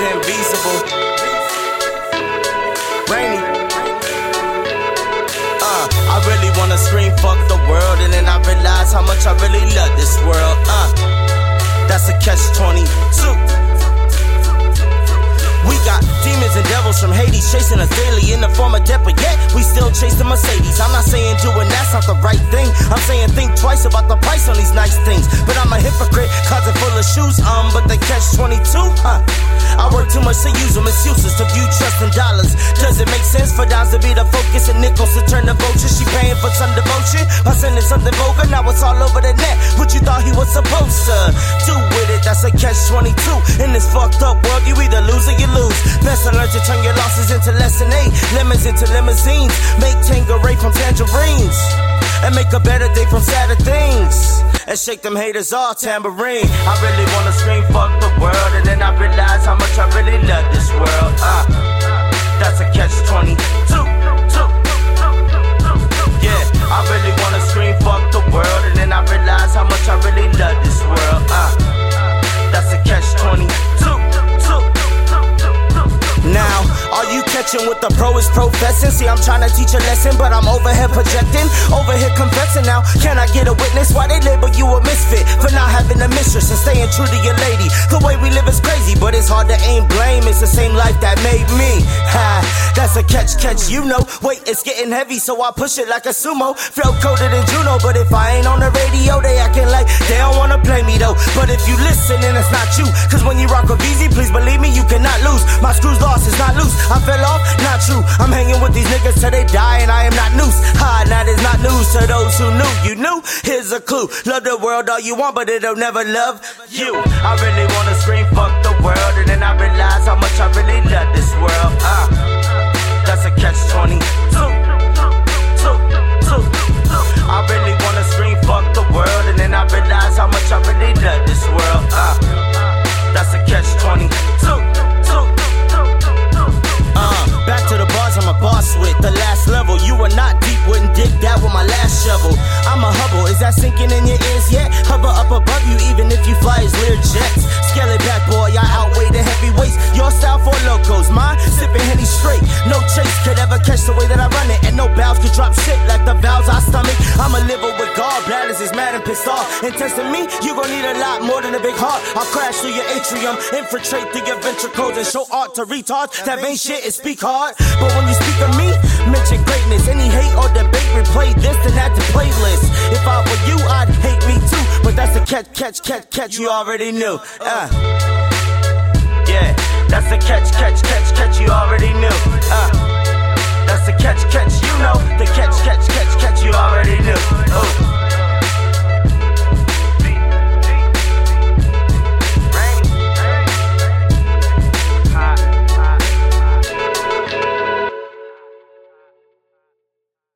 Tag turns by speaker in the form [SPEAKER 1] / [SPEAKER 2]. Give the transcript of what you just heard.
[SPEAKER 1] invisible. Rainy. Uh, I really wanna scream fuck the world, and then I realize how much I really love this world. Uh, that's a catch 22. We got demons and devils from Hades chasing us daily in the form of death, but yet we still chase the Mercedes. I'm not saying that's not the right thing. I'm saying think twice about the price on these nice things. But I'm a hypocrite, closet full of shoes, um, but they catch 22, huh? I work too much to use them, useless to view trust in dollars. Does it make sense for dimes to be the focus and nickels to turn the vulture? She paying for some devotion by sending something vulgar, now it's all over the net. What you thought he was supposed to do with it, that's a catch 22. In this fucked up world, you either lose or you lose. Best to learn to turn your losses into lesson eight. Lemons into limousines. Make Tanqueray from tangerines. And make a better day from sadder things. And shake them haters off tambourine. I really wanna scream fuck the world. And then I realize how much I really love this world. Uh, that's a catch 22. Catching what the pro is professing? See, I'm trying to teach a lesson, but I'm overhead projecting, over here confessing now. Can I get a witness why they label you a misfit for not having a mistress and staying true to your lady? The way we live is crazy, but it's hard to aim blame. It's the same life that made me. Ha, that's a catch, catch, you know. Wait, it's getting heavy, so I push it like a sumo. Flow coated in Juno, but if I ain't on the radio, they acting like they don't wanna play me though. But if you listen, then it's not you. Cause when you rock a VZ, please believe screws lost it's not loose. I fell off, not true. I'm hanging with these niggas till they die, and I am not noose. Ha, that is not news to those who knew. You knew? Here's a clue. Love the world all you want, but it'll never love you. I really wanna scream, fuck the world, and then I realize how much I really love this world. Uh, that's a catch hubble, is that sinking in your ears yet? Hover up above you, even if you fly as Lear jets. Scale it back, boy, I outweigh the heavyweights. Your style Four Lokos, mine sipping henny straight. No chase could ever catch the way that I run it, and no valves could drop shit like the valves I stomach. I'm a liver with God, bladders is mad and pissed off. And testing me, you gon' need a lot more than a big heart. I'll crash through your atrium, infiltrate through your ventricles, and show art to retards. That ain't shit is speak hard hard. But when you speak of catch, catch, catch, catch. You already knew. Uh. Yeah, that's a catch, catch, catch, catch. You already knew. Uh. That's a catch, catch. You know the catch, catch